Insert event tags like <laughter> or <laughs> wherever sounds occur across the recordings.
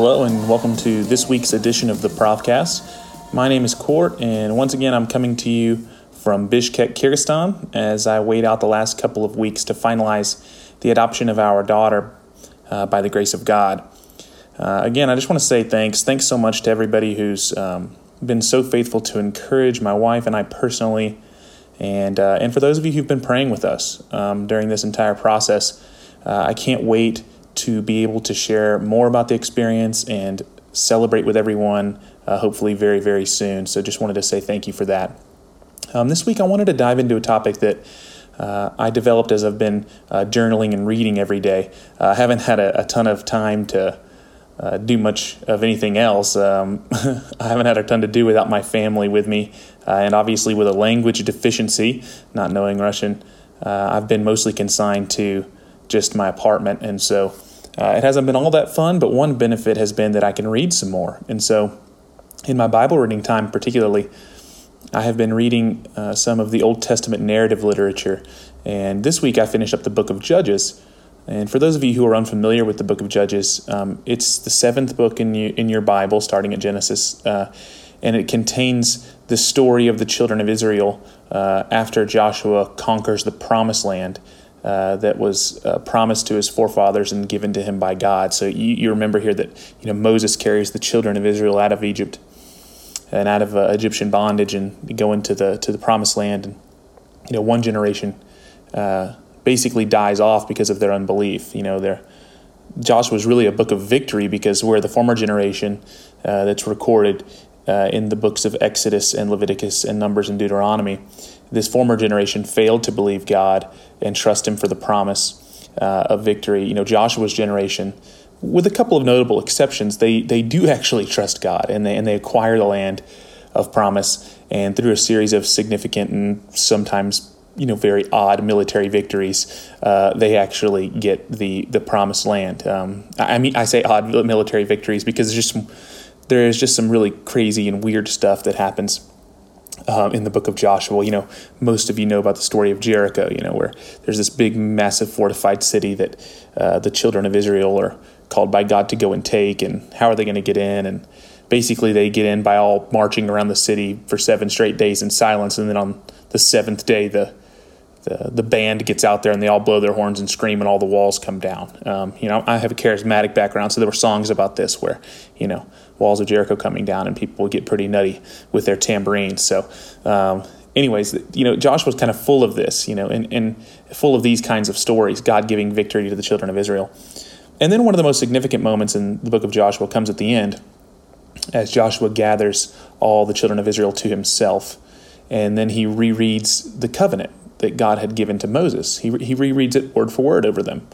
Hello, and welcome to this week's edition of the Provcast. My name is Court, and once again, I'm coming to you from Bishkek, Kyrgyzstan, as I wait out the last couple of weeks to finalize the adoption of our daughter uh, by the grace of God. Uh, again, I just want to say thanks. Thanks so much to everybody who's um, been so faithful to encourage my wife and I personally, and uh, and for those of you who've been praying with us um, during this entire process. Uh, I can't wait to be able to share more about the experience and celebrate with everyone, uh, hopefully, very, very soon. So, just wanted to say thank you for that. Um, this week, I wanted to dive into a topic that uh, I developed as I've been uh, journaling and reading every day. Uh, I haven't had a, a, ton of time to uh, do much of anything else. Um, <laughs> I haven't had a ton to do without my family with me, uh, and obviously with a language deficiency, not knowing Russian, I've been mostly consigned to just my apartment. And so uh, it hasn't been all that fun, but one benefit has been that I can read some more. And so in my Bible reading time, particularly, I have been reading uh, some of the Old Testament narrative literature. And this week I finished up the book of Judges. And for those of you who are unfamiliar with the book of Judges, um, it's the seventh book in, you, in your Bible, starting at Genesis. Uh, and it contains the story of the children of Israel uh, after Joshua conquers the promised land. Uh, that was uh, promised to his forefathers and given to him by God. So you, you, remember here that you know Moses carries the children of Israel out of Egypt and out of uh, Egyptian bondage and go into the to the promised land. And you know one generation uh, basically dies off because of their unbelief. You know their Joshua is really a book of victory because where the former generation uh, that's recorded in the books of Exodus and Leviticus and Numbers and Deuteronomy this former generation failed to believe God and trust Him for the promise uh, of victory. You know, Joshua's generation, with a couple of notable exceptions, they they do actually trust God and they and they acquire the land of promise. And through a series of significant and sometimes you know very odd military victories, uh, they actually get the the promised land. Um, I mean, I say odd military victories because there's just some, there is just some really crazy and weird stuff that happens um, in the book of Joshua. You know, most of you know about the story of Jericho, you know, where there's this big, massive fortified city that uh, the children of Israel are called by God to go and take. And how are they going to get in? And basically, they get in by all marching around the city for seven straight days in silence. And then on the seventh day, the the, the band gets out there and they all blow their horns and scream and all the walls come down. Um, you know, I have a charismatic background, so there were songs about this where, you know, walls of Jericho coming down and people would get pretty nutty with their tambourines. So, um, anyways, you know, Josh was kind of full of this, you know, and, and full of these kinds of stories, God giving victory to the children of Israel. And then one of the most significant moments in the book of Joshua comes at the end as Joshua gathers all the children of Israel to himself. And then he rereads the covenant that God had given to Moses. He, he rereads it word for word over them.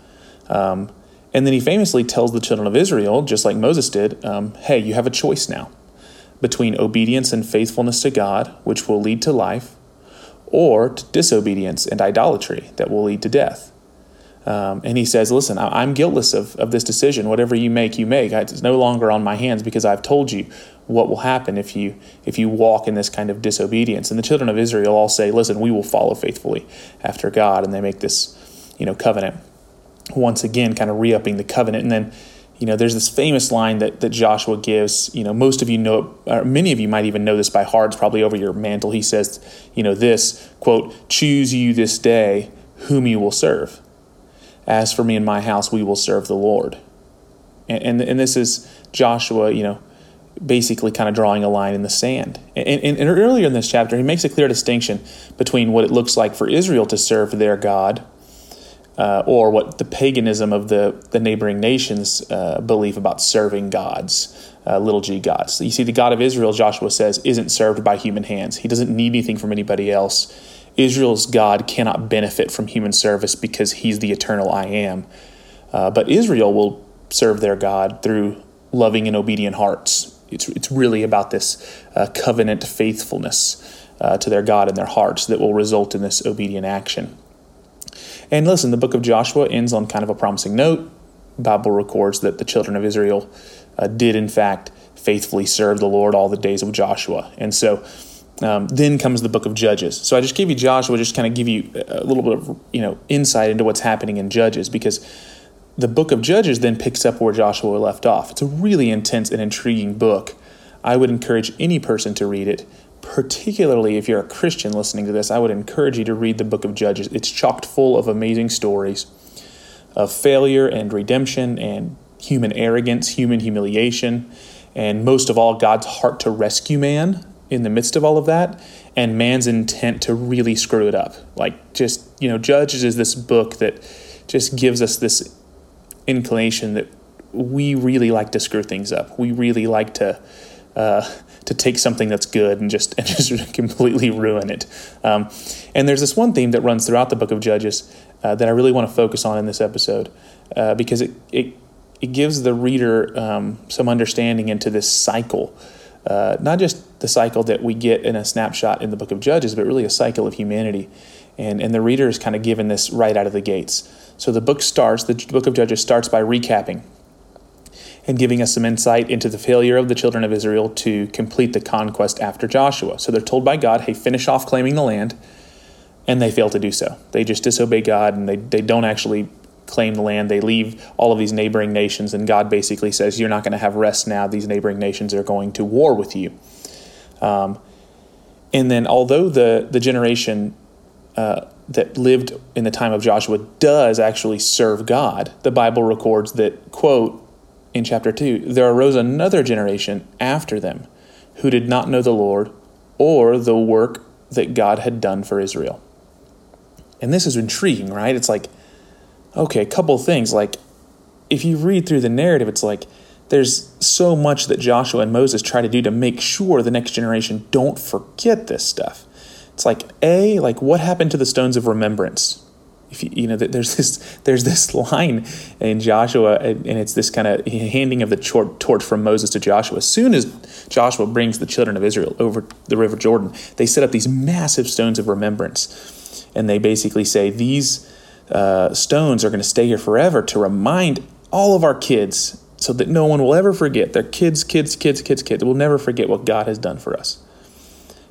Um, and then he famously tells the children of Israel, just like Moses did, um, hey, you have a choice now between obedience and faithfulness to God, which will lead to life, or to disobedience and idolatry that will lead to death. Um, and he says, Listen, I'm guiltless of, of this decision. Whatever you make, you make. It's no longer on my hands because I've told you what will happen if you if you walk in this kind of disobedience. And the children of Israel all say, Listen, we will follow faithfully after God. And they make this, you know, covenant. Once again, kind of re-upping the covenant. And then, you know, there's this famous line that, that Joshua gives. You know, most of you know, many of you might even know this by heart. It's probably over your mantle. He says, you know, this quote, choose you this day whom you will serve as for me and my house, we will serve the Lord. And, and, and this is Joshua, you know, basically kind of drawing a line in the sand. And, and, and, earlier in this chapter, he makes a clear distinction between what it looks like for Israel to serve their God, uh, or what the paganism of the, the neighboring nations uh, believe about serving gods, uh, little g gods. You see, the God of Israel, Joshua says, isn't served by human hands. He doesn't need anything from anybody else. Israel's God cannot benefit from human service because he's the eternal I am. Uh, but Israel will serve their God through loving and obedient hearts. It's, it's really about this uh, covenant faithfulness uh, to their God in their hearts that will result in this obedient action. And listen, the book of Joshua ends on kind of a promising note. Bible records that the children of Israel uh, did, in fact, faithfully serve the Lord all the days of Joshua. And so, um, then comes the book of Judges. So I just gave you Joshua, just kind of give you a little bit of you know insight into what's happening in Judges, because the book of Judges then picks up where Joshua left off. It's a really intense and intriguing book. I would encourage any person to read it, particularly if you're a Christian listening to this. I would encourage you to read the book of Judges. It's chocked full of amazing stories of failure and redemption and human arrogance, human humiliation, and most of all, God's heart to rescue man in the midst of all of that, and man's intent to really screw it up. Like, just, you know, Judges is this book that just gives us this inclination that we really like to screw things up. We really like to. Uh, to take something that's good and just <laughs> and just completely ruin it. Um, and there's this one theme that runs throughout the book of Judges uh, that I really want to focus on in this episode uh, because it, it it gives the reader um, some understanding into this cycle. Uh, not just the cycle that we get in a snapshot in the book of Judges, but really a cycle of humanity. And, and the reader is kind of given this right out of the gates. So the book starts, the book of Judges starts by recapping and giving us some insight into the failure of the children of Israel to complete the conquest after Joshua. So they're told by God, hey, finish off claiming the land, and they fail to do so. They just disobey God and they, they don't actually claim the land. They leave all of these neighboring nations, and God basically says, You're not going to have rest now. These neighboring nations are going to war with you. Um, and then, although the, the generation uh, that lived in the time of Joshua does actually serve God, the Bible records that, quote, in chapter 2, there arose another generation after them who did not know the Lord or the work that God had done for Israel. And this is intriguing, right? It's like, okay, a couple things. Like, if you read through the narrative, it's like there's so much that Joshua and Moses try to do to make sure the next generation don't forget this stuff. It's like a like what happened to the stones of remembrance? If you, you know, there's this there's this <laughs> line in Joshua, and it's this kind of handing of the torch from Moses to Joshua. As soon as Joshua brings the children of Israel over the River Jordan, they set up these massive stones of remembrance, and they basically say these uh, stones are going to stay here forever to remind all of our kids so that no one will ever forget. Their kids, kids, kids, kids, kids will never forget what God has done for us.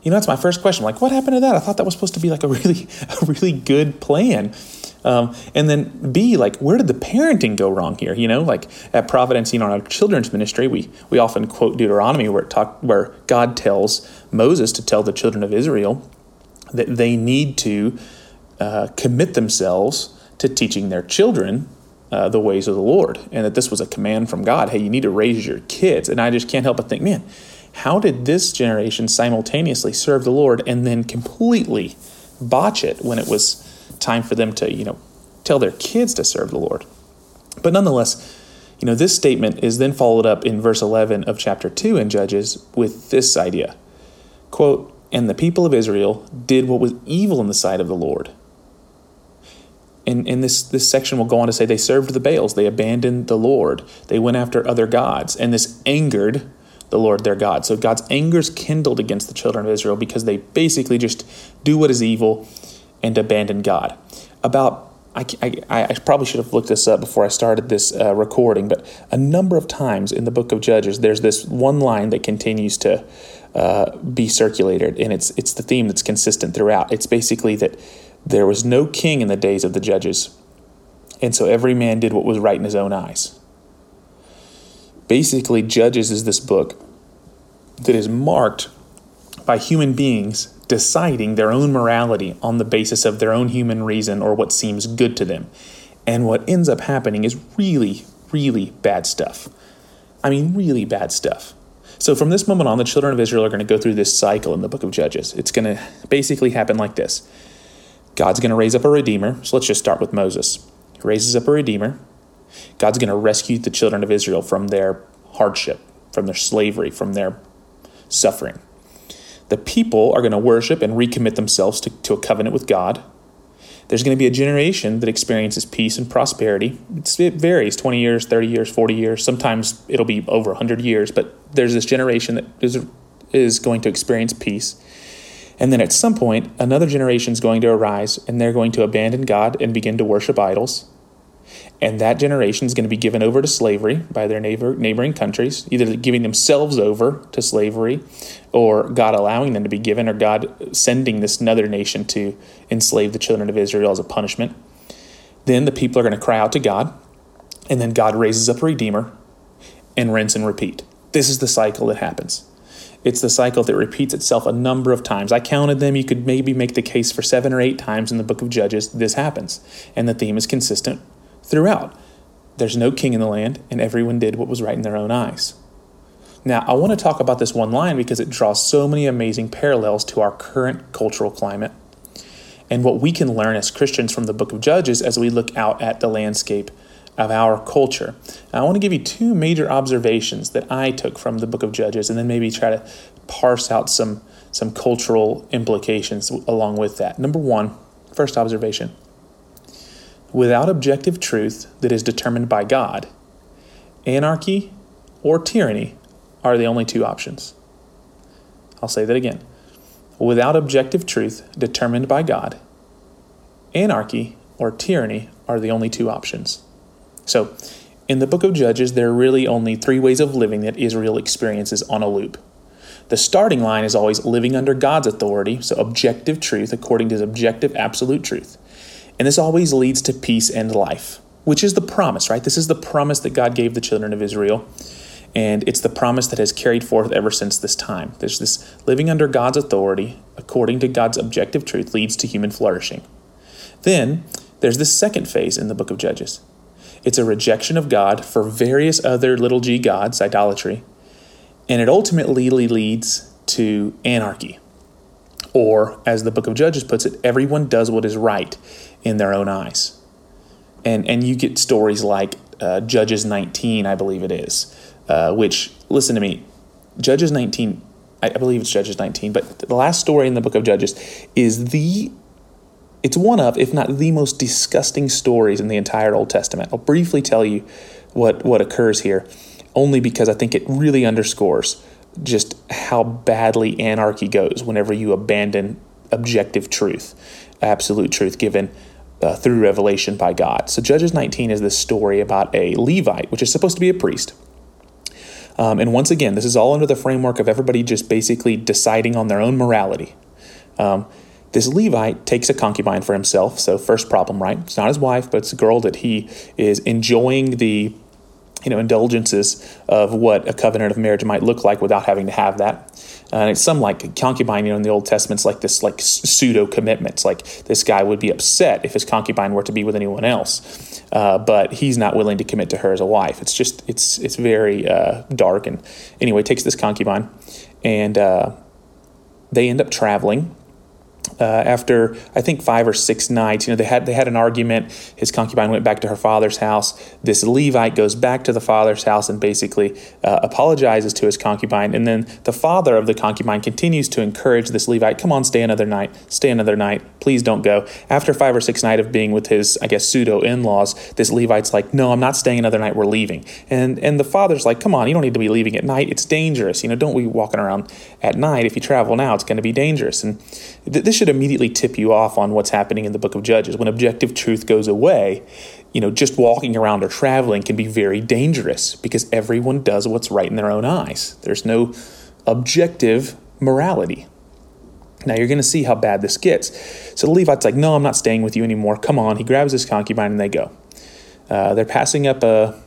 You know, that's my first question. Like, what happened to that? I thought that was supposed to be like a <laughs> really, a really good plan. Um, and then B, like, where did the parenting go wrong here? You know, like at Providence, you know, in our children's ministry, we we often quote Deuteronomy where it talk where God tells Moses to tell the children of Israel that they need to uh, commit themselves to teaching their children uh, the ways of the Lord, and that this was a command from God. Hey, you need to raise your kids. And I just can't help but think, man, how did this generation simultaneously serve the Lord and then completely botch it when it was time for them to, you know, tell their kids to serve the Lord? But nonetheless, you know, this statement is then followed up in verse 11 of chapter 2 in Judges with this idea quote, And the people of Israel did what was evil in the sight of the Lord and, and this, this section will go on to say they served the Baals, they abandoned the Lord, they went after other gods, and this angered the Lord their God. So God's anger is kindled against the children of Israel because they basically just do what is evil and abandon God. About I, I, I, probably should have looked this up before I started this uh, recording, but a number of times in the book of Judges, there's this one line that continues to uh, be circulated, and it's it's the theme that's consistent throughout. It's basically that there was no king in the days of the judges, and so every man did what was right in his own eyes. Basically, Judges is this book that is marked by human beings deciding their own morality on the basis of their own human reason or what seems good to them. And what ends up happening is really, really bad stuff. I mean, really bad stuff. So, from this moment on, the children of Israel are going to go through this cycle in the book of Judges. It's going to basically happen like this God's going to raise up a redeemer. So let's just start with Moses. He raises up a redeemer. God's going to rescue the children of Israel from their hardship, from their slavery, from their suffering. The people are going to worship and recommit themselves to, to a covenant with God. There's going to be a generation that experiences peace and prosperity. It's, it varies 20 years, 30 years, 40 years. Sometimes it'll be over 100 years, but there's this generation that is, is going to experience peace. And then at some point, another generation is going to arise and they're going to abandon God and begin to worship idols. And that generation is going to be given over to slavery by their neighbor, neighboring countries, either giving themselves over to slavery or God allowing them to be given or God sending this another nation to enslave the children of Israel as a punishment. Then the people are going to cry out to God and then God raises up a redeemer and rinse and repeat. This is the cycle that happens. It's the cycle that repeats itself a number of times. I counted them. You could maybe make the case for seven or eight times in the book of Judges this happens. And the theme is consistent throughout. There's no king in the land, and everyone did what was right in their own eyes. Now, I want to talk about this one line because it draws so many amazing parallels to our current cultural climate and what we can learn as Christians from the book of Judges as we look out at the landscape of our culture. I want to give you two major observations that I took from the book of Judges and then maybe try to parse out some, some cultural implications along with that. Number one, first observation without objective truth that is determined by God, anarchy or tyranny are the only two options. I'll say that again. Without objective truth determined by God, anarchy or tyranny are the only two options. So, in the book of Judges, there are really only three ways of living that Israel experiences on a loop. The starting line is always living under God's authority, so objective truth according to his objective absolute truth. And this always leads to peace and life, which is the promise, right? This is the promise that God gave the children of Israel. And it's the promise that has carried forth ever since this time. There's this living under God's authority, according to God's objective truth, leads to human flourishing. Then there's this second phase in the book of Judges. It's a rejection of God for various other little g gods, idolatry, and it ultimately leads to anarchy. Or, as the book of Judges puts it, everyone does what is right in their own eyes. And, and you get stories like uh, Judges 19, I believe it is, uh, which, listen to me, Judges 19, I, I believe it's Judges 19, but the last story in the book of Judges is the it's one of, if not the most disgusting stories in the entire Old Testament. I'll briefly tell you what, what occurs here, only because I think it really underscores just how badly anarchy goes whenever you abandon objective truth, absolute truth given uh, through revelation by God. So, Judges 19 is this story about a Levite, which is supposed to be a priest. Um, and once again, this is all under the framework of everybody just basically deciding on their own morality. Um, this Levite takes a concubine for himself. So, first problem, right? It's not his wife, but it's a girl that he is enjoying the you know indulgences of what a covenant of marriage might look like without having to have that. And it's some like concubine, you know, in the Old Testament, it's like this like pseudo commitments. Like this guy would be upset if his concubine were to be with anyone else, uh, but he's not willing to commit to her as a wife. It's just it's it's very uh, dark. And anyway, takes this concubine, and uh, they end up traveling uh, after I think five or six nights, you know, they had they had an argument. His concubine went back to her father's house. This Levite goes back to the father's house and basically uh, apologizes to his concubine. And then the father of the concubine continues to encourage this Levite, "Come on, stay another night. Stay another night. Please don't go." After five or six nights of being with his, I guess, pseudo in-laws, this Levite's like, "No, I'm not staying another night. We're leaving." And and the father's like, "Come on, you don't need to be leaving at night. It's dangerous. You know, don't be walking around at night. If you travel now, it's going to be dangerous." And th- this should immediately tip you off on what's happening in the book of Judges. When objective truth goes away, you know, just walking around or traveling can be very dangerous because everyone does what's right in their own eyes. There's no objective morality. Now you're going to see how bad this gets. So the Levite's like, No, I'm not staying with you anymore. Come on. He grabs his concubine and they go. Uh, they're passing up a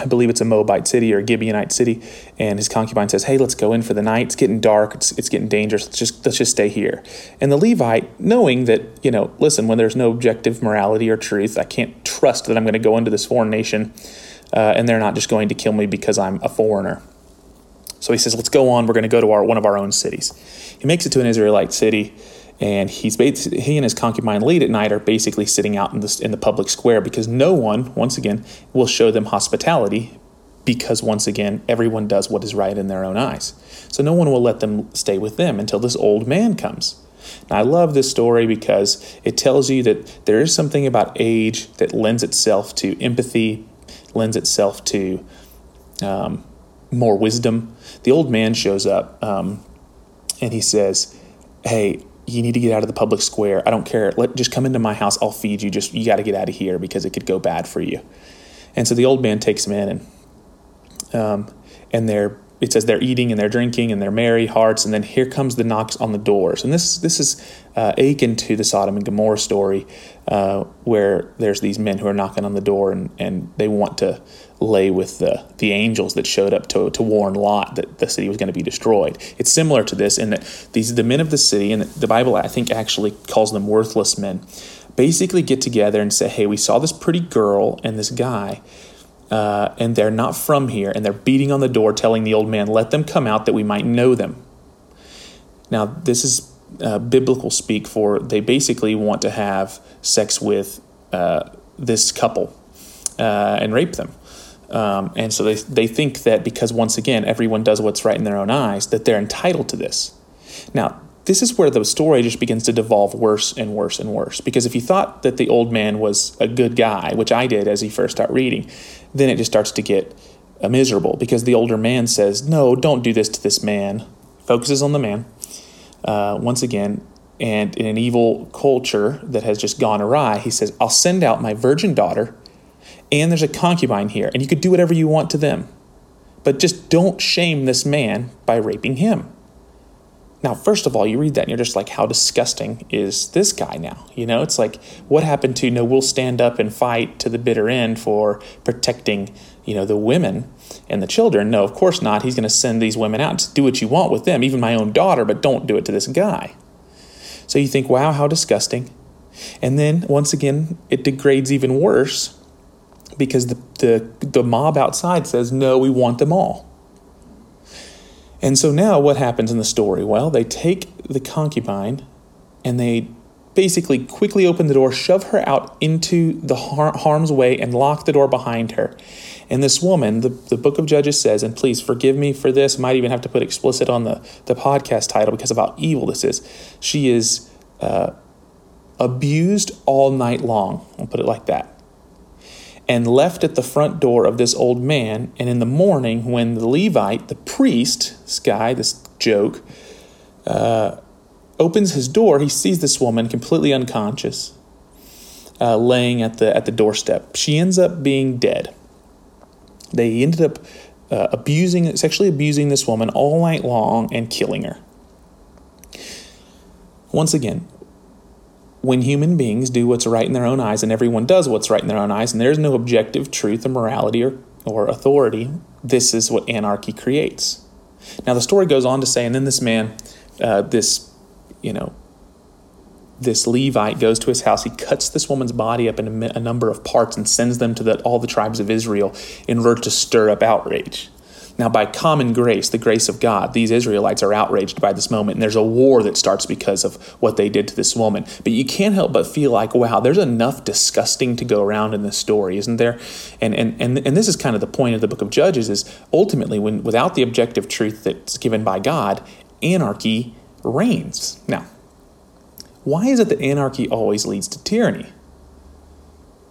I believe it's a Moabite city or a Gibeonite city, and his concubine says, "Hey, let's go in for the night. It's getting dark. It's, it's getting dangerous. Let's just let's just stay here." And the Levite, knowing that you know, listen, when there's no objective morality or truth, I can't trust that I'm going to go into this foreign nation, uh, and they're not just going to kill me because I'm a foreigner. So he says, "Let's go on. We're going to go to our one of our own cities." He makes it to an Israelite city and he's he and his concubine late at night are basically sitting out in the in the public square because no one, once again, will show them hospitality because once again everyone does what is right in their own eyes. So no one will let them stay with them until this old man comes. Now I love this story because it tells you that there is something about age that lends itself to empathy, lends itself to um, more wisdom. The old man shows up um, and he says, "Hey." You need to get out of the public square. I don't care. Let just come into my house. I'll feed you. Just you got to get out of here because it could go bad for you. And so the old man takes him in, and um, and they're it says they're eating and they're drinking and they're merry hearts, and then here comes the knocks on the doors. And this this is uh, akin to the Sodom and Gomorrah story, uh, where there's these men who are knocking on the door and, and they want to lay with the, the angels that showed up to, to warn Lot that the city was going to be destroyed. It's similar to this in that these the men of the city, and the Bible I think actually calls them worthless men, basically get together and say, "Hey, we saw this pretty girl and this guy." Uh, and they're not from here, and they're beating on the door, telling the old man, Let them come out that we might know them. Now, this is uh, biblical speak for they basically want to have sex with uh, this couple uh, and rape them. Um, and so they, they think that because, once again, everyone does what's right in their own eyes, that they're entitled to this. Now, this is where the story just begins to devolve worse and worse and worse. Because if you thought that the old man was a good guy, which I did as you first start reading, then it just starts to get miserable because the older man says, No, don't do this to this man. Focuses on the man uh, once again. And in an evil culture that has just gone awry, he says, I'll send out my virgin daughter, and there's a concubine here, and you could do whatever you want to them. But just don't shame this man by raping him. Now, first of all, you read that and you're just like, how disgusting is this guy now? You know, it's like, what happened to, no, we'll stand up and fight to the bitter end for protecting, you know, the women and the children? No, of course not. He's going to send these women out to do what you want with them, even my own daughter, but don't do it to this guy. So you think, wow, how disgusting. And then once again, it degrades even worse because the, the, the mob outside says, no, we want them all. And so now what happens in the story? Well, they take the concubine and they basically quickly open the door, shove her out into the har- harm's way, and lock the door behind her. And this woman, the, the book of Judges says, and please forgive me for this, might even have to put explicit on the, the podcast title because of how evil this is. She is uh, abused all night long. I'll put it like that and left at the front door of this old man. And in the morning, when the Levite, the priest, this guy, this joke, uh, opens his door, he sees this woman completely unconscious, uh, laying at the at the doorstep. She ends up being dead. They ended up uh, abusing, sexually abusing this woman all night long and killing her. Once again, when human beings do what's right in their own eyes, and everyone does what's right in their own eyes, and there's no objective truth or morality or, or authority, this is what anarchy creates. Now, the story goes on to say, and then this man, uh, this, you know, this Levite goes to his house. He cuts this woman's body up in a, a number of parts and sends them to the, all the tribes of Israel in order to stir up outrage. Now, by common grace, the grace of God, these Israelites are outraged by this moment, and there's a war that starts because of what they did to this woman. But you can't help but feel like, wow, there's enough disgusting to go around in this story, isn't there? And and and, and this is kind of the point of the book of Judges is ultimately when without the objective truth that's given by God, anarchy reigns. Now, why is it that anarchy always leads to tyranny?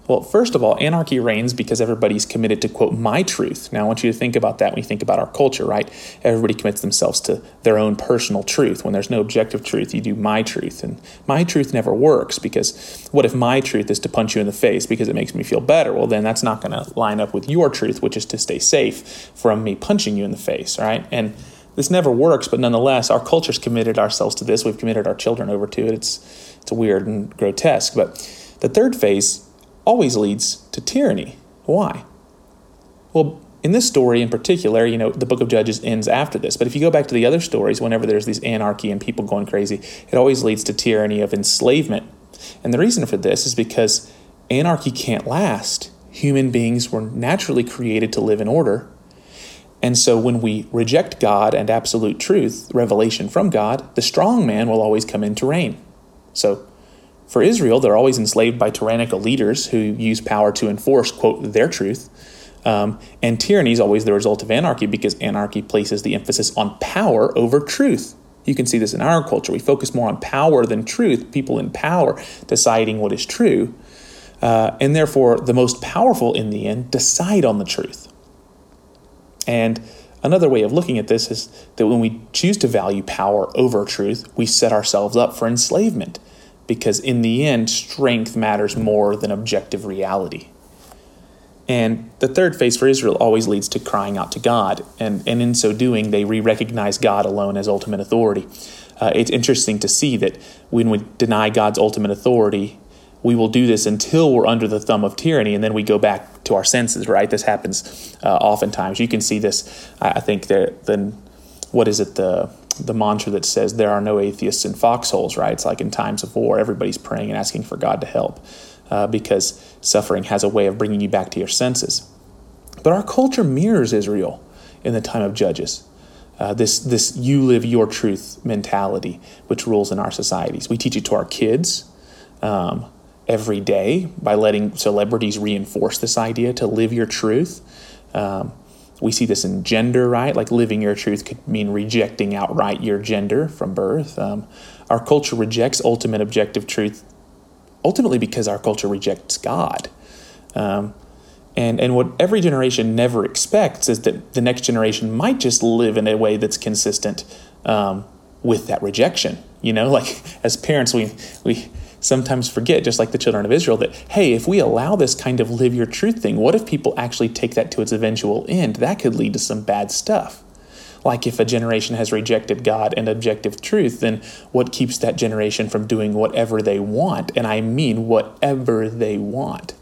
Well, first of all, anarchy reigns because everybody's committed to, quote, my truth. Now, I want you to think about that when you think about our culture, right? Everybody commits themselves to their own personal truth. When there's no objective truth, you do my truth. And my truth never works because what if my truth is to punch you in the face because it makes me feel better? Well, then that's not going to line up with your truth, which is to stay safe from me punching you in the face, right? And this never works, but nonetheless, our culture's committed ourselves to this. We've committed our children over to it. It's, it's weird and grotesque. But the third phase always leads to tyranny. Why? Well, in this story in particular, you know, the book of Judges ends after this. But if you go back to the other stories, whenever there's these anarchy and people going crazy, it always leads to tyranny of enslavement. And the reason for this is because anarchy can't last. Human beings were naturally created to live in order. And so when we reject God and absolute truth, revelation from God, the strong man will always come in to reign. So for Israel, they're always enslaved by tyrannical leaders who use power to enforce, quote, their truth. Um, and tyranny is always the result of anarchy because anarchy places the emphasis on power over truth. You can see this in our culture. We focus more on power than truth, people in power deciding what is true. Uh, and therefore, the most powerful in the end decide on the truth. And another way of looking at this is that when we choose to value power over truth, we set ourselves up for enslavement because in the end, strength matters more than objective reality. And the third phase for Israel always leads to crying out to God. And, and in so doing, they re recognize God alone as ultimate authority. Uh, it's interesting to see that when we deny God's ultimate authority, we will do this until we're under the thumb of tyranny, and then we go back to our senses, right? This happens uh, oftentimes. You can see this, I think, that then what is it, the the mantra that says there are no atheists in foxholes, right? It's like in times of war, everybody's praying and asking for God to help uh, because suffering has a way of bringing you back to your senses. But our culture mirrors Israel in the time of Judges. Uh, this this you live your truth mentality, which rules in our societies. We teach it to our kids um, every day by letting celebrities reinforce this idea to live your truth. Um, we see this in gender, right? Like living your truth could mean rejecting outright your gender from birth. Um, our culture rejects ultimate objective truth ultimately because our culture rejects God. Um, and, and what every generation never expects is that the next generation might just live in a way that's consistent um, with that rejection. You know, <laughs> like as parents, we, we sometimes forget, just like the children of Israel, that, hey, if we allow this kind of live your truth thing, what if people actually take that to its eventual end? That could lead to some bad stuff. Like if a generation has rejected God and objective truth, then what keeps that generation from doing whatever they want? And I mean whatever they want.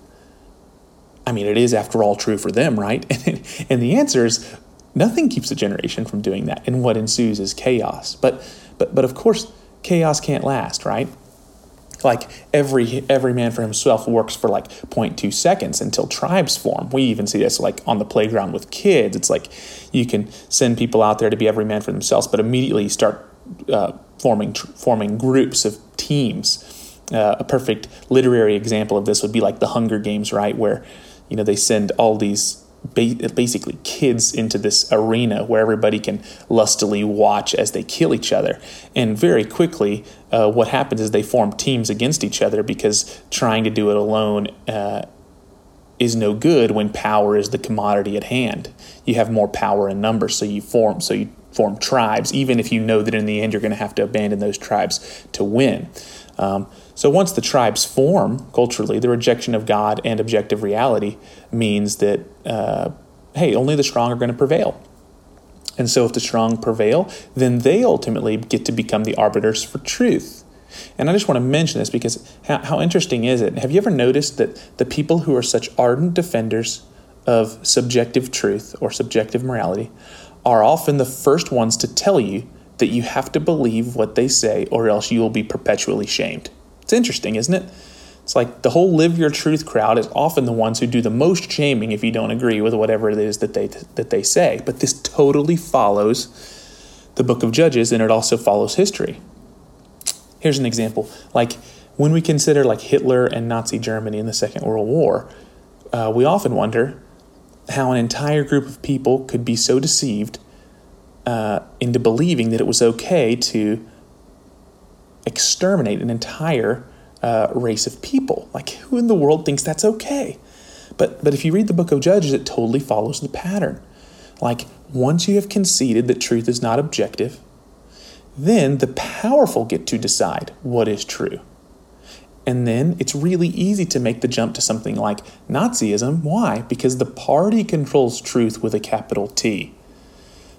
I mean, it is, after all, true for them, right? <laughs> and the answer is nothing keeps a generation from doing that. And what ensues is chaos. But, but, but of course, chaos can't last, right? Like every every man for himself works for like 0.2 seconds until tribes form. We even see this like on the playground with kids. It's like you can send people out there to be every man for themselves but immediately you start uh, forming tr- forming groups of teams. Uh, a perfect literary example of this would be like the hunger games right where you know they send all these basically kids into this arena where everybody can lustily watch as they kill each other. And very quickly, uh, what happens is they form teams against each other because trying to do it alone uh, is no good when power is the commodity at hand. You have more power in numbers, so you form so you form tribes, even if you know that in the end you're going to have to abandon those tribes to win. Um, so once the tribes form culturally, the rejection of God and objective reality means that, uh, hey, only the strong are going to prevail. And so if the strong prevail, then they ultimately get to become the arbiters for truth. And I just want to mention this because how, how interesting is it? Have you ever noticed that the people who are such ardent defenders of subjective truth or subjective morality are often the first ones to tell you that you have to believe what they say or else you will be perpetually shamed. It's interesting, isn't it? It's like the whole live your truth crowd is often the ones who do the most shaming if you don't agree with whatever it is that they that they say. But this totally follows the book of Judges and it also follows history. Here's an example. Like when we consider like Hitler and Nazi Germany in the Second World War, uh, we often wonder how an entire group of people could be so deceived uh, into believing that it was okay to exterminate an entire uh, race of people. Like, who in the world thinks that's okay? But, but if you read the book of Judges, it totally follows the pattern. Like, once you have conceded that truth is not objective, then the powerful get to decide what is true. And then it's really easy to make the jump to something like Nazism. Why? Because the party controls truth with a capital T.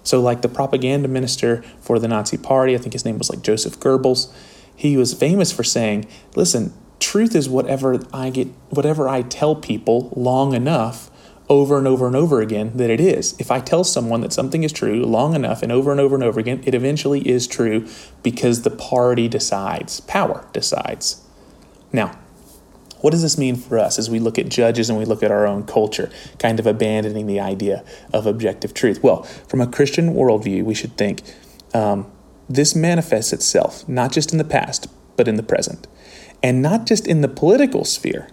So, like the propaganda minister for the Nazi party, I think his name was like Joseph Goebbels, he was famous for saying, listen, truth is whatever I get whatever I tell people long enough over and over and over again that it is. If I tell someone that something is true long enough and over and over and over again, it eventually is true because the party decides, power decides. Now, what does this mean for us as we look at judges and we look at our own culture, kind of abandoning the idea of objective truth? Well, from a Christian worldview, we should think um, this manifests itself not just in the past, but in the present. And not just in the political sphere.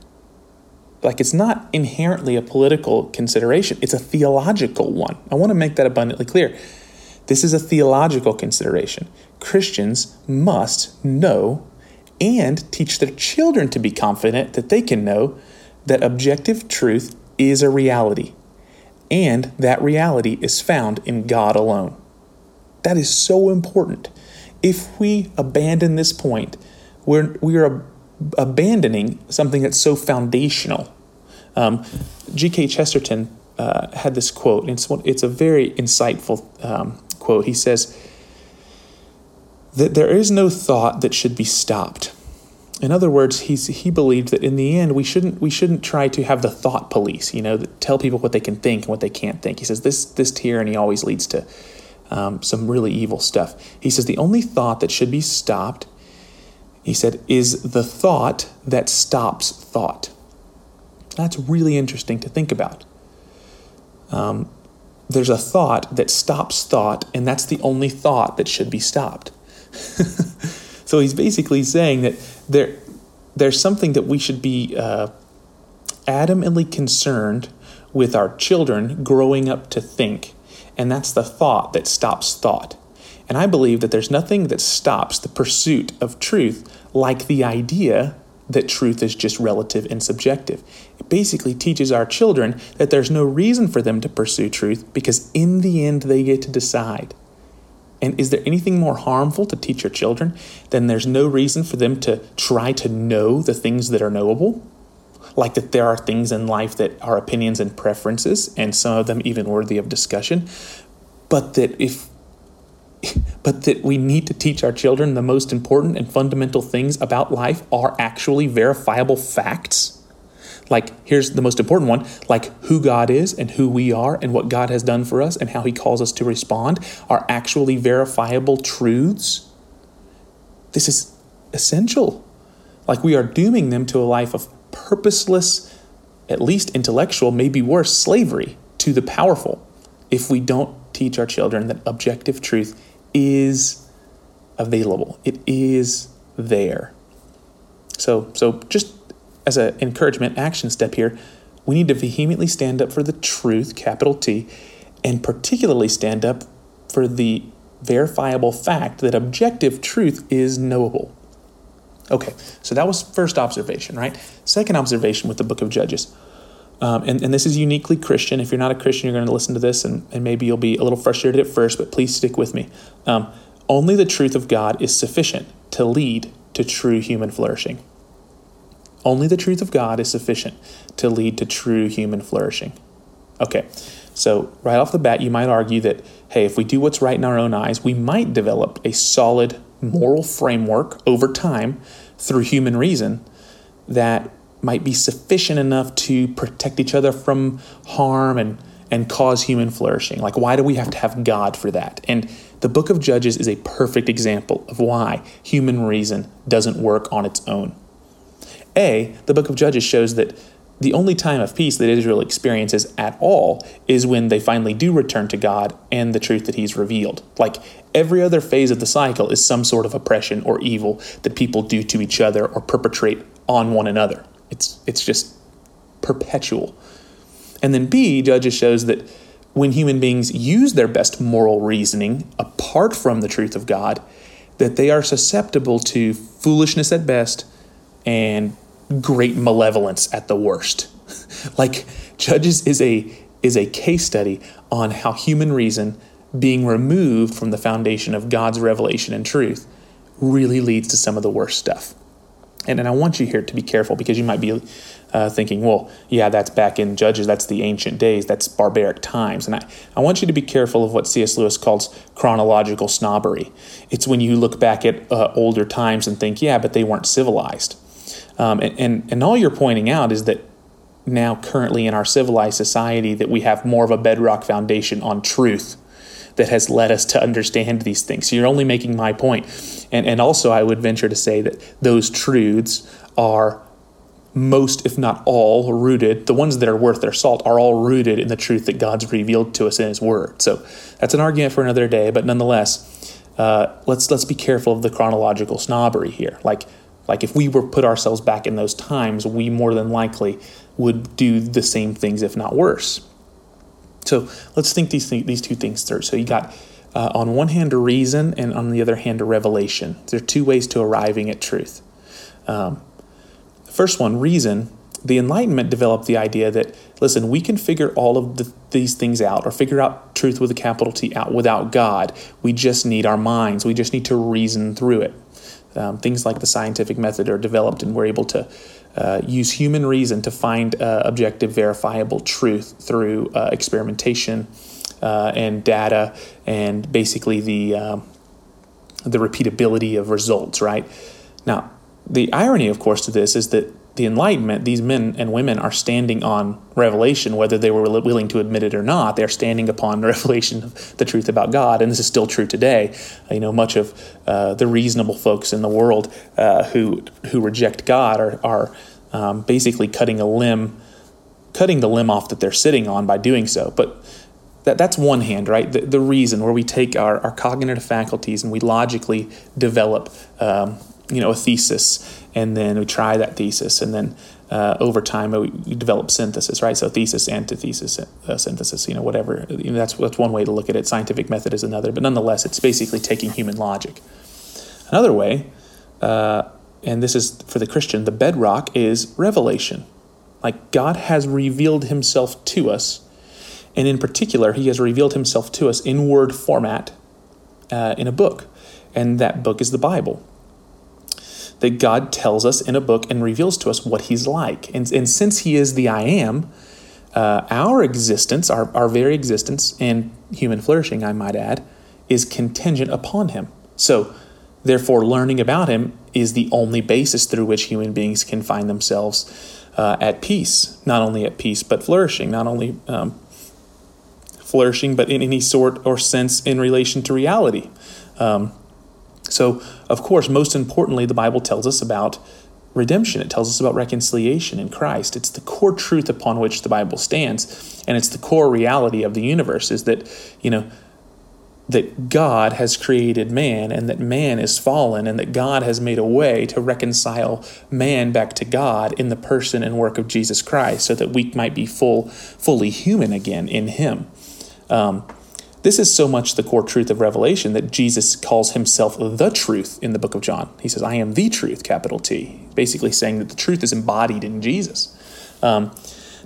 Like it's not inherently a political consideration, it's a theological one. I want to make that abundantly clear. This is a theological consideration. Christians must know and teach their children to be confident that they can know that objective truth is a reality, and that reality is found in God alone. That is so important. If we abandon this point, we're, we are abandoning something that's so foundational Um, G.K. Chesterton uh, had this quote, and it's, it's a very insightful um, quote. He says that there is no thought that should be stopped. In other words, he's, he believed that in the end we shouldn't we shouldn't try to have the thought police, you know, tell people what they can think and what they can't think. He says this this tyranny always leads to um, some really evil stuff. He says the only thought that should be stopped, he said, is the thought that stops thought. That's really interesting to think about. Um, there's a thought that stops thought, and that's the only thought that should be stopped. <laughs> so he's basically saying that there, there's something that we should be uh, adamantly concerned with our children growing up to think, and that's the thought that stops thought. And I believe that there's nothing that stops the pursuit of truth like the idea that truth is just relative and subjective. It basically teaches our children that there's no reason for them to pursue truth because in the end they get to decide. And is there anything more harmful to teach your children than there's no reason for them to try to know the things that are knowable? Like that there are things in life that are opinions and preferences, and some of them even worthy of discussion, but that if <laughs> but that we need to teach our children the most important and fundamental things about life are actually verifiable facts. Like, here's the most important one like who God is and who we are and what God has done for us and how He calls us to respond are actually verifiable truths. This is essential. Like, we are dooming them to a life of purposeless, at least intellectual, maybe worse, slavery to the powerful if we don't teach our children that objective truth is available. It is there. So, so just as an encouragement, action step here, we need to vehemently stand up for the truth, capital T, and particularly stand up for the verifiable fact that objective truth is knowable. Okay, so that was first observation, right? Second observation with the book of Judges. Um, and, and this is uniquely Christian. If you're not a Christian, you're going to listen to this and, and maybe you'll be a little frustrated at first, but please stick with me. Um, only the truth of God is sufficient to lead to true human flourishing. Only the truth of God is sufficient to lead to true human flourishing. Okay, so right off the bat, you might argue that, hey, if we do what's right in our own eyes, we might develop a solid moral framework over time through human reason that might be sufficient enough to protect each other from harm and, and cause human flourishing. Like, why do we have to have God for that? And the book of Judges is a perfect example of why human reason doesn't work on its own. A, the book of Judges shows that the only time of peace that Israel experiences at all is when they finally do return to God and the truth that He's revealed. Like every other phase of the cycle is some sort of oppression or evil that people do to each other or perpetrate on one another. It's it's just perpetual. And then B, Judges shows that when human beings use their best moral reasoning apart from the truth of God, that they are susceptible to foolishness at best and great malevolence at the worst. <laughs> like Judges is a is a case study on how human reason being removed from the foundation of God's revelation and truth really leads to some of the worst stuff. And, and I want you here to be careful because you might be uh, thinking, well, yeah, that's back in Judges, that's the ancient days, that's barbaric times. And I, I want you to be careful of what C.S. Lewis calls chronological snobbery. It's when you look back at uh, older times and think, yeah, but they weren't civilized. Um, and, and, and all you're pointing out is that now, currently in our civilized society, that we have more of a bedrock foundation on truth that has led us to understand these things. So you're only making my point. And, and also, I would venture to say that those truths are most, if not all, rooted, the ones that are worth their salt are all rooted in the truth that God's revealed to us in His Word. So that's an argument for another day, but nonetheless, uh, let's let's be careful of the chronological snobbery here. Like like if we were put ourselves back in those times, we more than likely would do the same things, if not worse. So let's think these th- these two things through. So you got uh, on one hand a reason, and on the other hand a revelation. There are two ways to arriving at truth. Um, the first one, reason. The Enlightenment developed the idea that listen, we can figure all of the, these things out, or figure out truth with a capital T out without God. We just need our minds. We just need to reason through it. Um, things like the scientific method are developed, and we're able to uh, use human reason to find uh, objective, verifiable truth through uh, experimentation uh, and data, and basically the um, the repeatability of results. Right now, the irony, of course, to this is that the Enlightenment, these men and women are standing on revelation, whether they were willing to admit it or not. They're standing upon <laughs> revelation of the truth about God, and this is still true today. You know, much of uh, the reasonable folks in the world uh, who who reject God are are um, basically cutting a limb, cutting the limb off that they're sitting on by doing so. But that, that's one hand, right? The, the reason where we take our, our cognitive faculties and we logically develop, um, you know, a thesis and then we try that thesis, and then uh, over time we, develop synthesis, right? So thesis, antithesis, uh, synthesis, you know, whatever. You know, that's that's one way to look at it. Scientific method is another, but nonetheless, it's basically taking human logic. Another way, uh, and this is for the Christian, the bedrock is revelation. Like God has revealed Himself to us, and in particular, He has revealed Himself to us in word format uh, in a book, and that book is the Bible that God tells us in a book and reveals to us what He's like. And, and since He is the I am, uh, our existence, our, our very existence, and human flourishing, I might add, is contingent upon Him. So, therefore, learning about Him is the only basis through which human beings can find themselves uh, at peace. Not only at peace, but flourishing. Not only um, flourishing, but in any sort or sense in relation to reality. Um, so, of course, most importantly, the Bible tells us about redemption. It tells us about reconciliation in Christ. It's the core truth upon which the Bible stands, and it's the core reality of the universe is that, you know, that God has created man and that man is fallen and that God has made a way to reconcile man back to God in the person and work of Jesus Christ so that we might be full fully human again in him. Um, this is so much the core truth of Revelation that Jesus calls himself the truth in the book of John. He says, I am the truth, capital T, basically saying that the truth is embodied in Jesus. Um,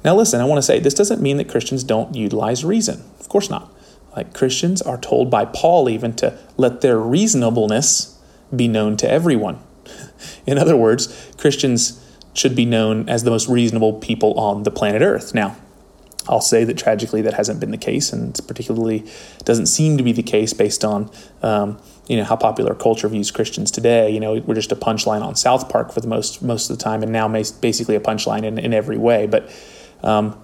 now, listen, I want to say this doesn't mean that Christians don't utilize reason. Of course not. Like Christians are told by Paul even to let their reasonableness be known to everyone. <laughs> In other words, Christians should be known as the most reasonable people on the planet Earth. Now, I'll say that tragically that hasn't been the case, and particularly doesn't seem to be the case based on um, you know how popular culture views Christians today. You know, we're just a punchline on South Park for the most most of the time, and now basically a punchline in, in every way. But um,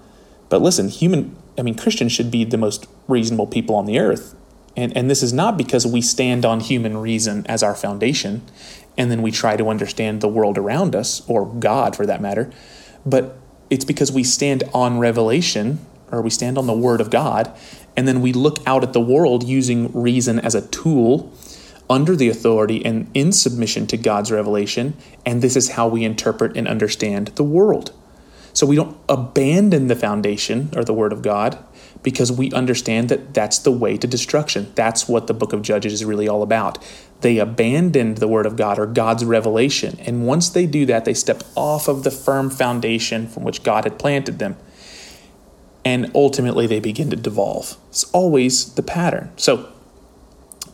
but listen, human, I mean, Christians should be the most reasonable people on the earth, and and this is not because we stand on human reason as our foundation, and then we try to understand the world around us or God for that matter, but it's because we stand on revelation or we stand on the word of God and then we look out at the world using reason as a tool under the authority and in submission to God's revelation and this is how we interpret and understand the world. So we don't abandon the foundation or the word of God because we understand that that's the way to destruction. That's what the book of Judges is really all about. They abandoned the word of God or God's revelation. And once they do that, they step off of the firm foundation from which God had planted them. And ultimately, they begin to devolve. It's always the pattern. So,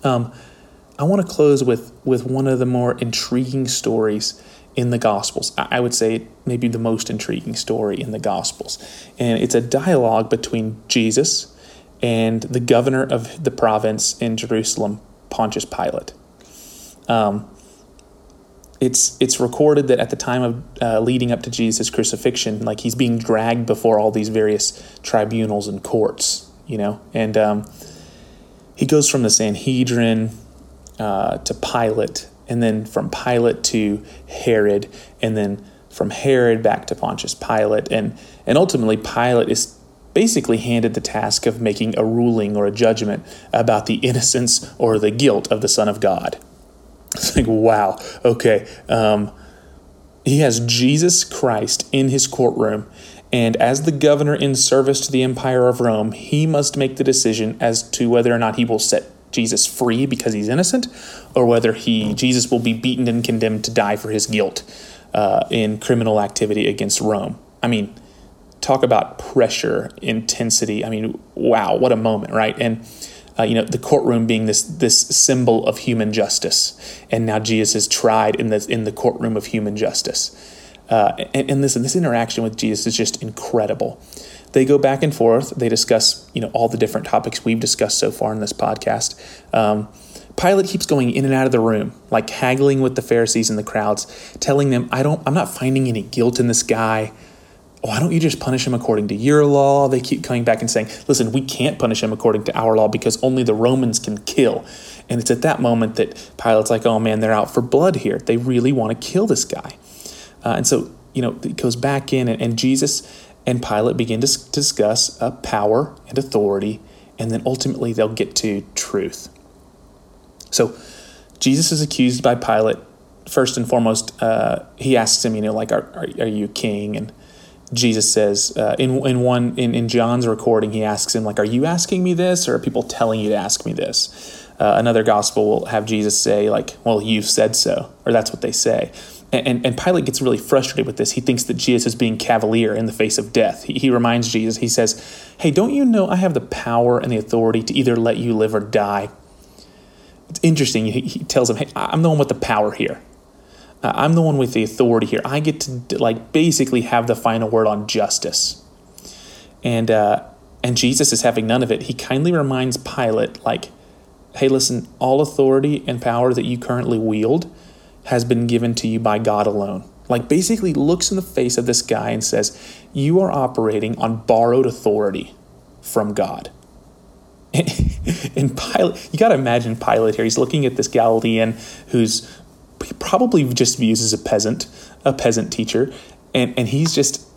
um, I want to close with, with one of the more intriguing stories in the Gospels. I would say maybe the most intriguing story in the Gospels. And it's a dialogue between Jesus and the governor of the province in Jerusalem, Pontius Pilate. Um, it's it's recorded that at the time of uh, leading up to Jesus' crucifixion, like he's being dragged before all these various tribunals and courts, you know, and um, he goes from the Sanhedrin uh, to Pilate, and then from Pilate to Herod, and then from Herod back to Pontius Pilate, and and ultimately Pilate is basically handed the task of making a ruling or a judgment about the innocence or the guilt of the Son of God. It's like, wow, okay. Um, he has Jesus Christ in his courtroom, and as the governor in service to the Empire of Rome, he must make the decision as to whether or not he will set Jesus free because he's innocent, or whether he Jesus will be beaten and condemned to die for his guilt uh, in criminal activity against Rome. I mean, talk about pressure, intensity. I mean, wow, what a moment, right? And uh, you know, the courtroom being this this symbol of human justice, and now Jesus is tried in the in the courtroom of human justice. Uh, and, and listen, this interaction with Jesus is just incredible. They go back and forth. They discuss, you know, all the different topics we've discussed so far in this podcast. Um, Pilate keeps going in and out of the room, like haggling with the Pharisees and the crowds, telling them, "I don't, I'm not finding any guilt in this guy. Why don't you just punish him according to your law?" They keep coming back and saying, "Listen, we can't punish him according to our law because only the Romans can kill." And it's at that moment that Pilate's like, "Oh man, they're out for blood here. They really want to kill this guy." Uh, and so, you know, it goes back in, and, and Jesus and Pilate begin to discuss uh, power and authority, and then ultimately they'll get to truth. So Jesus is accused by Pilate. First and foremost, uh, he asks him, you know, like, are, are, are you king? And Jesus says, uh, in, in one in, in John's recording, he asks him, like, are you asking me this, or are people telling you to ask me this? Uh, another gospel will have Jesus say, like, well, you've said so, or that's what they say. And, and, Pilate gets really frustrated with this. He thinks that Jesus is being cavalier in the face of death. He, he reminds Jesus, he says, Hey, don't you know I have the power and the authority to either let you live or die? It's interesting. He, he tells him, Hey, I'm the one with the power here. Uh, I'm the one with the authority here. I get to, like, basically have the final word on justice. And, uh, and Jesus is having none of it. He kindly reminds Pilate, like, Hey, listen, all authority and power that you currently wield has been given to you by God alone. Like, basically, looks in the face of this guy and says, You are operating on borrowed authority from God. <laughs> and Pilate, you got to imagine Pilate here. He's looking at this Galilean who's probably just views as a peasant, a peasant teacher, and, and he's just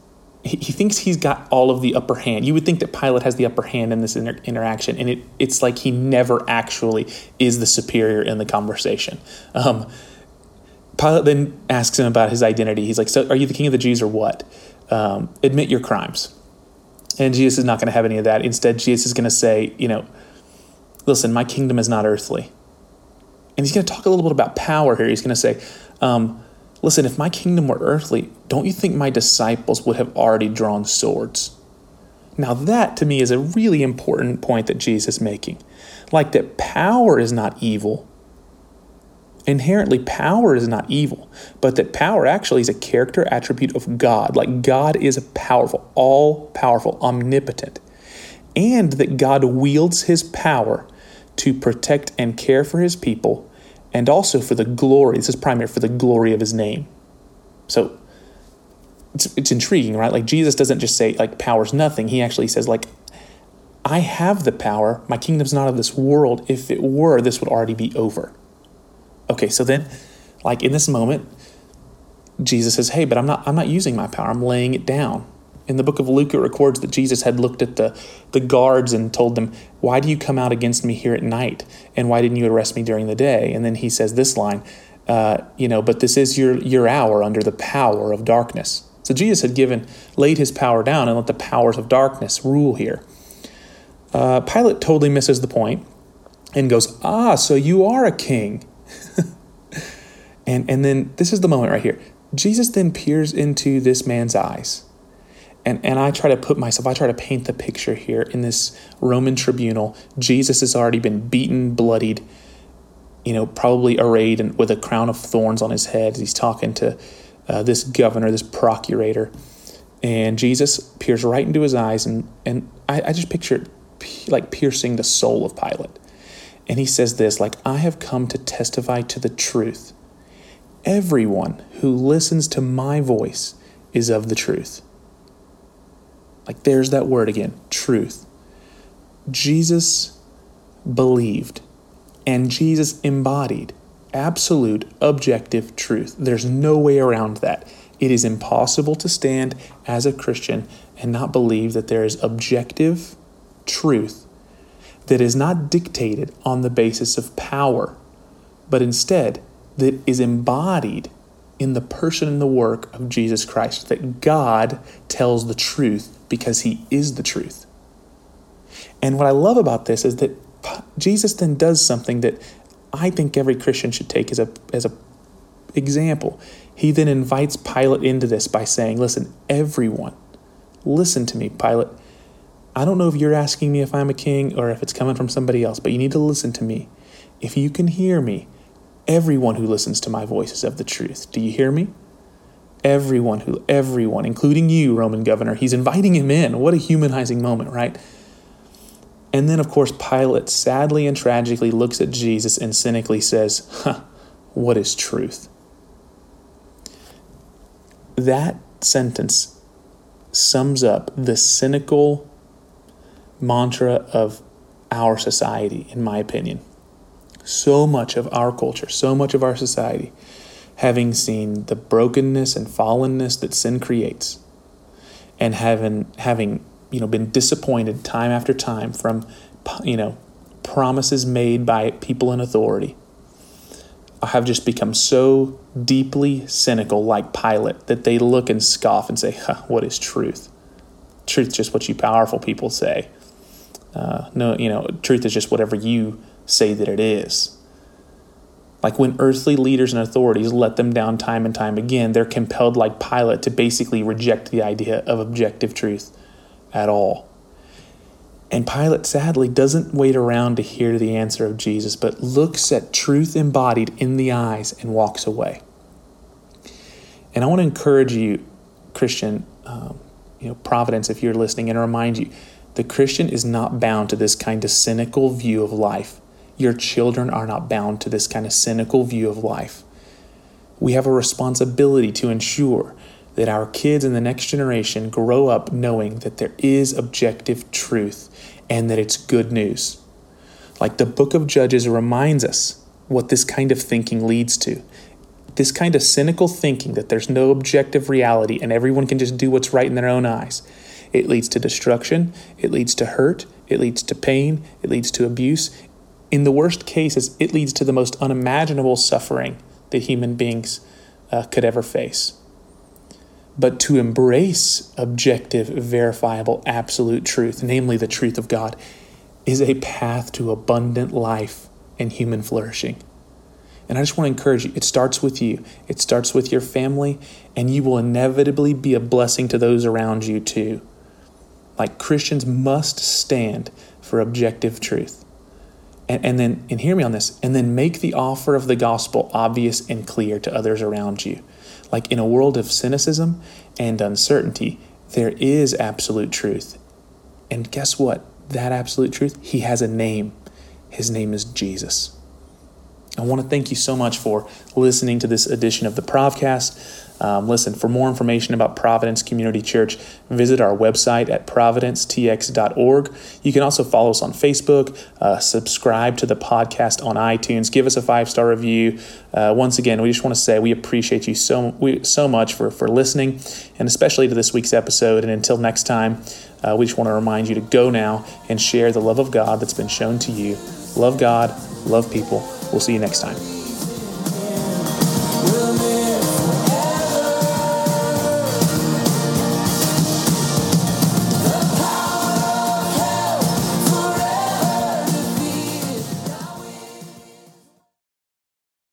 he, thinks he's got all of the upper hand. You would think that Pilate has the upper hand in this inter- interaction, and it, it's like he never actually is the superior in the conversation. Um, Pilate then asks him about his identity. He's like, So are you the king of the Jews or what? Um, admit your crimes. And Jesus is not going to have any of that. Instead, Jesus is going to say, You know, listen, my kingdom is not earthly. And he's going to talk a little bit about power here. He's going to say, um, Listen, if my kingdom were earthly, don't you think my disciples would have already drawn swords? Now, that to me is a really important point that Jesus is making. Like that power is not evil, inherently power is not evil, but that power actually is a character attribute of God. Like God is powerful, all powerful, omnipotent, and that God wields his power to protect and care for his people and also for the glory. This is primary for the glory of his name. So it's, it's intriguing, right? Like Jesus doesn't just say like power's nothing. He actually says like I have the power. My kingdom's not of this world. If it were, this would already be over. Okay, so then, like in this moment, Jesus says, "Hey, but I'm not. I'm not using my power. I'm laying it down." In the book of Luke, it records that Jesus had looked at the the guards and told them, "Why do you come out against me here at night? And why didn't you arrest me during the day?" And then he says this line, uh, "You know, but this is your your hour under the power of darkness." So Jesus had given laid his power down and let the powers of darkness rule here. Uh, Pilate totally misses the point and goes, "Ah, so you are a king." <laughs> and, and then this is the moment right here. Jesus then peers into this man's eyes. And, and I try to put myself, I try to paint the picture here in this Roman tribunal. Jesus has already been beaten, bloodied, you know, probably arrayed and with a crown of thorns on his head. He's talking to uh, this governor, this procurator. And Jesus peers right into his eyes, and, and I, I just picture it like piercing the soul of Pilate. And he says this like, I have come to testify to the truth. Everyone who listens to my voice is of the truth. Like, there's that word again truth. Jesus believed and Jesus embodied absolute objective truth. There's no way around that. It is impossible to stand as a Christian and not believe that there is objective truth that is not dictated on the basis of power, but instead that is embodied in the person and the work of Jesus Christ, that God tells the truth because he is the truth. And what I love about this is that Jesus then does something that I think every Christian should take as a as a example. He then invites Pilate into this by saying, "Listen, everyone, listen to me, Pilate. I don't know if you're asking me if I'm a king or if it's coming from somebody else, but you need to listen to me. If you can hear me, everyone who listens to my voice is of the truth. Do you hear me? Everyone who everyone, including you, Roman governor, he's inviting him in. What a humanizing moment, right? And then, of course, Pilate sadly and tragically looks at Jesus and cynically says, huh, What is truth? That sentence sums up the cynical mantra of our society, in my opinion. So much of our culture, so much of our society, having seen the brokenness and fallenness that sin creates, and having having you know been disappointed time after time from you know promises made by people in authority, have just become so deeply cynical, like Pilate, that they look and scoff and say, huh, "What is truth? Truth just what you powerful people say." Uh, no, you know, truth is just whatever you say that it is. Like when earthly leaders and authorities let them down time and time again, they're compelled, like Pilate, to basically reject the idea of objective truth at all. And Pilate sadly doesn't wait around to hear the answer of Jesus, but looks at truth embodied in the eyes and walks away. And I want to encourage you, Christian, um, you know, Providence, if you're listening, and remind you the Christian is not bound to this kind of cynical view of life. Your children are not bound to this kind of cynical view of life. We have a responsibility to ensure that our kids in the next generation grow up knowing that there is objective truth and that it's good news. Like the book of Judges reminds us what this kind of thinking leads to. This kind of cynical thinking that there's no objective reality and everyone can just do what's right in their own eyes it leads to destruction, it leads to hurt, it leads to pain, it leads to abuse. In the worst cases, it leads to the most unimaginable suffering that human beings uh, could ever face. But to embrace objective, verifiable, absolute truth, namely the truth of God, is a path to abundant life and human flourishing. And I just want to encourage you it starts with you, it starts with your family, and you will inevitably be a blessing to those around you too. Like Christians must stand for objective truth. And, and then, and hear me on this, and then make the offer of the gospel obvious and clear to others around you. Like in a world of cynicism and uncertainty, there is absolute truth. And guess what? That absolute truth, he has a name. His name is Jesus. I want to thank you so much for listening to this edition of the Provcast. Um, listen, for more information about Providence Community Church, visit our website at providencetx.org. You can also follow us on Facebook, uh, subscribe to the podcast on iTunes, give us a five star review. Uh, once again, we just want to say we appreciate you so we, so much for, for listening, and especially to this week's episode. And until next time, uh, we just want to remind you to go now and share the love of God that's been shown to you. Love God, love people. We'll see you next time.